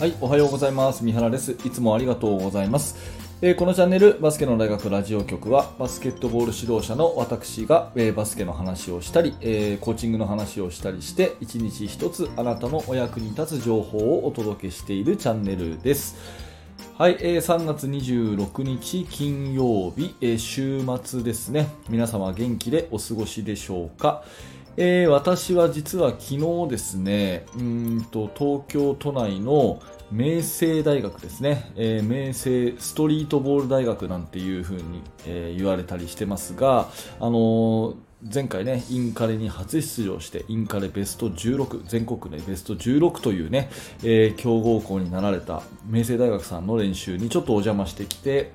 はい、おはようございます。三原です。いつもありがとうございます。えーこのチャンネル、バスケの大学ラジオ局は、バスケットボール指導者の私が、えーバスケの話をしたり、えーコーチングの話をしたりして、一日一つあなたのお役に立つ情報をお届けしているチャンネルです。はい、えー3月26日金曜日、えー週末ですね。皆様元気でお過ごしでしょうか？えー私は実は昨日ですね、うんと東京都内の明星大学ですね、えー明星ストリートボール大学なんていう風に、えー言われたりしてますが、あのー前回ね、インカレに初出場して、インカレベスト16、全国でベスト16というね、えー強豪校になられた明星大学さんの練習にちょっとお邪魔してきて、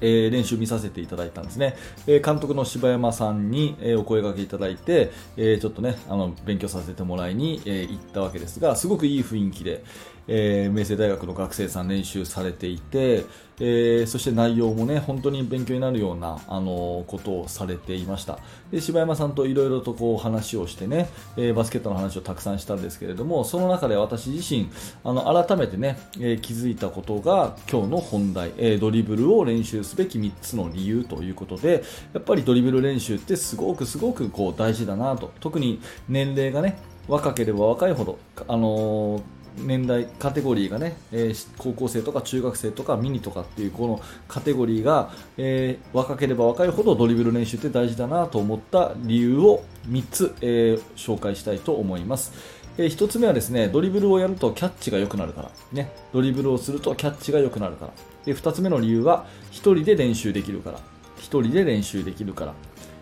えー練習見させていただいたんですね、えー監督の柴山さんに、えーお声掛けいただいて、えちょっとねあの勉強させてもらいに、え行ったわけですがすごくいい雰囲気で、えー明星大学の学生さん練習されていて、えーそして内容もね本当に勉強になるような、あのことをされていました。で柴山さんといろいろとこう話をしてね、えーバスケットの話をたくさんしたんですけれどもその中で私自身あの改めてね、えー気づいたことが今日の本題、えードリブルを練習すべき3つの理由ということでやっぱりドリブル練習ってすごくすごくこう大事だなと。特に年齢がね若ければ若いほど、あのー年代カテゴリーがね、えー高校生とか中学生とかミニとかっていうこのカテゴリーが、えー若ければ若いほどドリブル練習って大事だなと思った理由を3つ、えー紹介したいと思います。え1つ目はですねドリブルをやるとキャッチが良くなるから、ね、ドリブルをするとキャッチが良くなるから。で2つ目の理由は1人で練習できるから。1人で練習できるから、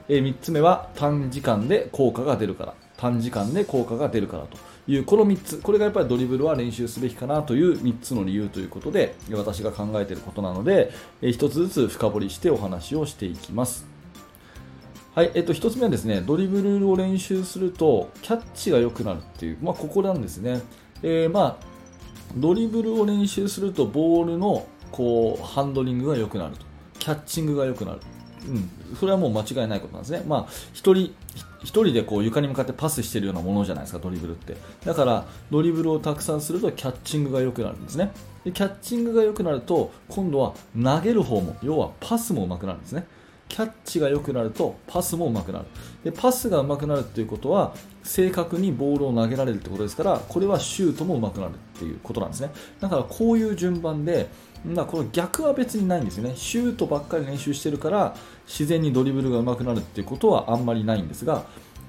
え3つ目は短時間で効果が出るから。短時間で効果が出るからと。いうこの3つこれがやっぱりドリブルは練習すべきかなという3つの理由ということで私が考えていることなので、え1つずつ深掘りしてお話をしていきます。はい、えっと、1つ目はですね、ドリブルを練習すると、キャッチが良くなるっていう、まあ、ここなんですね。えーまあ、ドリブルを練習すると、ボールの、こう、ハンドリングが良くなると。キャッチングが良くなる。うん、それはもう間違いないことなんですね。まあ、一人、一人でこう床に向かってパスしてるようなものじゃないですか、ドリブルって。だから、ドリブルをたくさんすると、キャッチングが良くなるんですね。でキャッチングが良くなると、今度は投げる方も、要はパスも上手くなるんですね。キャッチが良くなるとパスも上手くなるでパスが上手くなるということは正確にボールを投げられるということですからこれはシュートも上手くなるということなんですねだからこういう順番でまあ、この逆は別にないんですよね。シュートばっかり練習してるから自然にドリブルが上手くなるっていうことはあんまりないんですが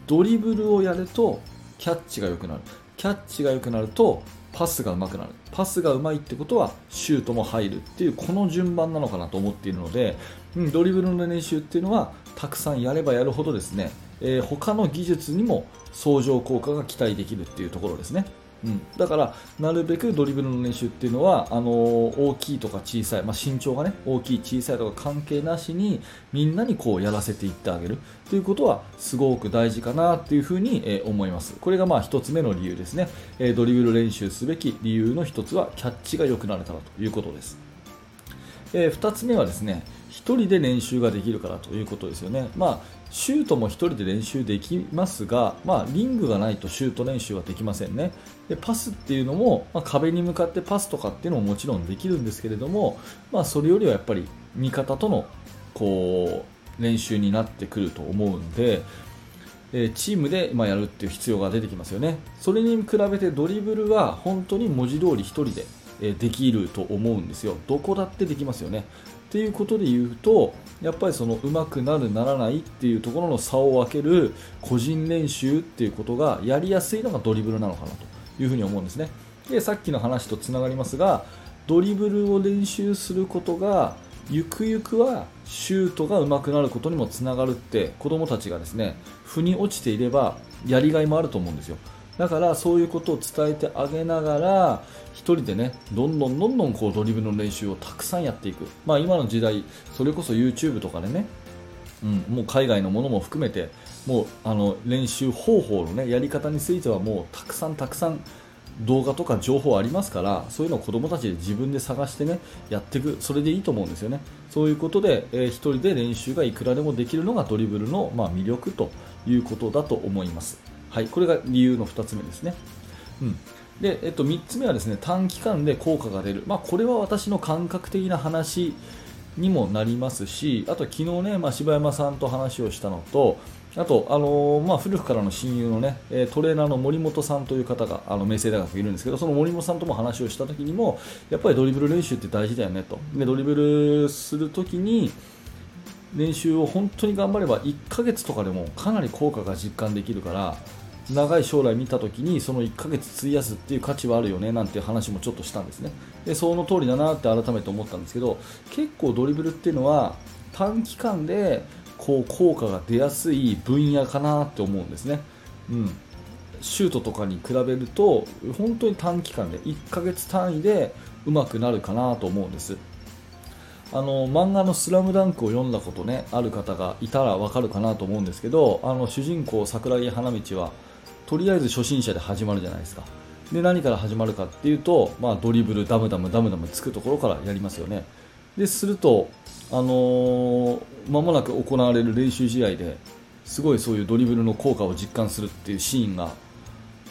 ドリブルをやるとキャッチが良くなる。キャッチが良くなるとパスが上手くなる。パスが上手いってことはシュートも入るっていうこの順番なのかなと思っているので、うん、ドリブルの練習っていうのはたくさんやればやるほどですね、えー他の技術にも相乗効果が期待できるっていうところですね。うん、だから、なるべくドリブルの練習っていうのはあの大きいとか小さい、まあ、身長がね大きい、小さいとか関係なしにみんなにこうやらせていってあげるということはすごく大事かなというふうに、えー思います。これがまあ一つ目の理由ですね、えードリブル練習すべき理由の一つはキャッチが良くなれたらということです。え2つ目はですね1人で練習ができるからということですよね、まあ、シュートも1人で練習できますが、まあ、リングがないとシュート練習はできませんね。でパスっていうのも、まあ、壁に向かってパスとかっていうのももちろんできるんですけれども、まあ、それよりはやっぱり味方とのこう練習になってくると思うんで、えチームでまやるっていう必要が出てきますよね。それに比べてドリブルは本当に文字通り1人でできると思うんですよ。どこだってできますよね。っていうことで言うとやっぱりその上手くなるならないっていうところの差を分ける個人練習っていうことがやりやすいのがドリブルなのかなというふうに思うんですね。でさっきの話とつながりますがドリブルを練習することがゆくゆくはシュートが上手くなることにもつながるって子供たちがですね腑に落ちていればやりがいもあると思うんですよ。だからそういうことを伝えてあげながら1人でねどんどんどんどんこうドリブルの練習をたくさんやっていく、まあ、今の時代それこそ YouTube とかでねうん、もう海外のものも含めてもうあの練習方法の、ね、やり方についてはもうたくさんたくさん動画とか情報ありますからそういうのを子供たちで自分で探してねやっていく。それでいいと思うんですよね。そういうことで、えー、1人で練習がいくらでもできるのがドリブルの、まあ、魅力ということだと思います。はいこれが理由の2つ目ですね、うん、で、えっと、3つ目はですね短期間で効果が出る、まあ、これは私の感覚的な話にもなりますしあと昨日ね、まあ、柴山さんと話をしたのとあと、あのー、まあ、古くからの親友のねトレーナーの森本さんという方があの明星大学いるんですけどその森本さんとも話をした時にもやっぱりドリブル練習って大事だよねと。でドリブルする時に練習を本当に頑張れば1ヶ月とかでもかなり効果が実感できるから長い将来見た時にその1ヶ月費やすっていう価値はあるよねなんて話もちょっとしたんですね。でその通りだなって改めて思ったんですけど結構ドリブルっていうのは短期間でこう効果が出やすい分野かなって思うんですね、うん、シュートとかに比べると本当に短期間で1ヶ月単位で上手くなるかなと思うんです。あの漫画の「スラムダンクを読んだことねある方がいたらわかるかなと思うんですけどあの主人公桜木花道はとりあえず初心者で始まるじゃないですか。で何から始まるかっていうと、まあ、ドリブルダムダムダムダムつくところからやりますよね。ですると、あのー、間もなく行われる練習試合ですごいそういうドリブルの効果を実感するっていうシーンが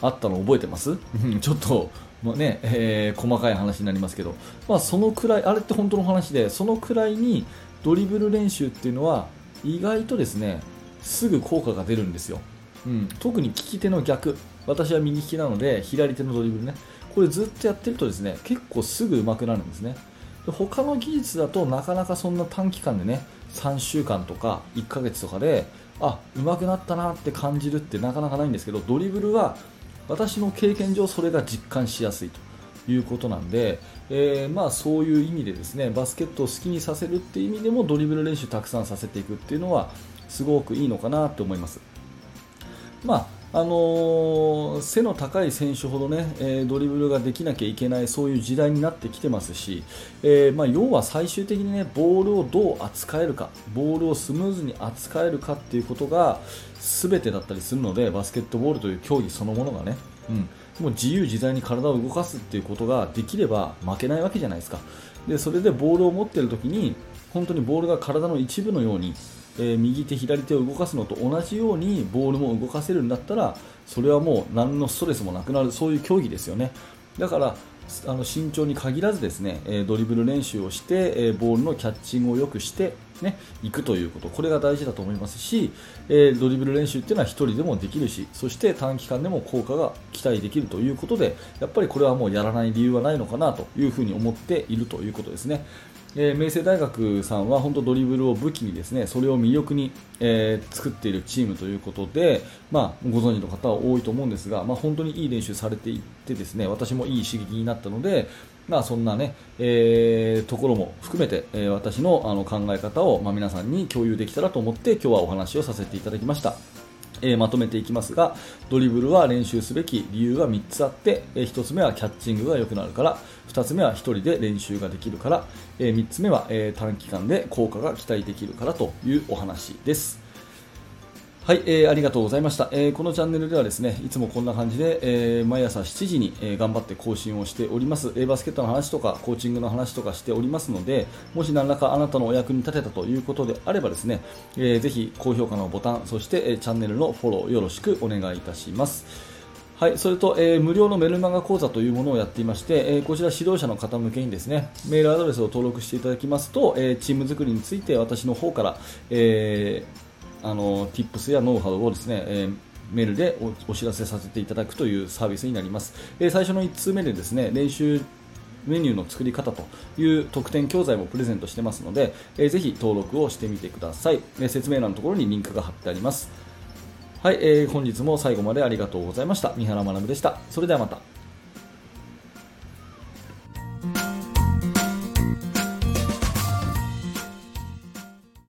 あったの覚えてます？ちょっと、まあねえー、細かい話になりますけど、まあ、そのくらいあれって本当の話でそのくらいにドリブル練習っていうのは意外とですねすぐ効果が出るんですようん、特に利き手の逆。私は右利きなので左手のドリブルね。これずっとやってるとですね結構すぐ上手くなるんですね。で他の技術だとなかなかそんな短期間でね3週間とか1ヶ月とかであ上手くなったなって感じるってなかなかないんですけどドリブルは私の経験上それが実感しやすいと。いうことなんで、えー、まあそういう意味でですねバスケットを好きにさせるっていう意味でもドリブル練習たくさんさせていくっていうのはすごくいいのかなと思います。まああのー、背の高い選手ほどね、えー、ドリブルができなきゃいけないそういう時代になってきてますし、えー、まあ、要は最終的にねボールをどう扱えるかボールをスムーズに扱えるかっていうことが全てだったりするのでバスケットボールという競技そのものがね、うん、もう自由自在に体を動かすっていうことができれば負けないわけじゃないですか。でそれでボールを持っている時に本当にボールが体の一部のようにえ、右手、左手を動かすのと同じようにボールも動かせるんだったらそれはもう何のストレスもなくなるそういう競技ですよね。だからあの身長に限らずですね、えドリブル練習をして、えボールのキャッチングを良くして、ね、いくということこれが大事だと思いますし、えドリブル練習っていうのは1人でもできるしそして短期間でも効果が期待できるということでやっぱりこれはもうやらない理由はないのかなというふに思っているということですね。え、明星大学さんは本当ドリブルを武器にですねそれを魅力に、えー、作っているチームということで、まあ、ご存知の方は多いと思うんですが、まあ、本当にいい練習されていってですね私もいい刺激になったので、まあ、そんなね、えー、ところも含めて、えー、私のあの考え方を、ま、皆さんに共有できたらと思って今日はお話をさせていただきました。えー、まとめていきますがドリブルは練習すべき理由は3つあって、えー、1つ目はキャッチングが良くなるから2つ目は1人で練習ができるから、えー、3つ目は、え短期間で効果が期待できるからというお話です。はい、えー、ありがとうございました、えー、このチャンネルではですねいつもこんな感じで、えー、毎朝7時に、えー、頑張って更新をしております、え、バスケットの話とかコーチングの話とかしておりますのでもし何らかあなたのお役に立てたということであればですね、えー、ぜひ高評価のボタンそして、えー、チャンネルのフォローよろしくお願いいたします。はい、それと、えー、無料のメルマガ講座というものをやっていまして、えー、こちら指導者の方向けにですねメールアドレスを登録していただきますと、えー、チーム作りについて私の方から、えーあの Tips やノウハウをですね、えーメールでお知らせさせていただくというサービスになります。えー、最初の1通目でですね練習メニューの作り方という特典教材もプレゼントしてますので、えー、ぜひ登録をしてみてください、えー、説明欄のところにリンクが貼ってあります。はい、えー、本日も最後までありがとうございました。三原学でした。それではまた。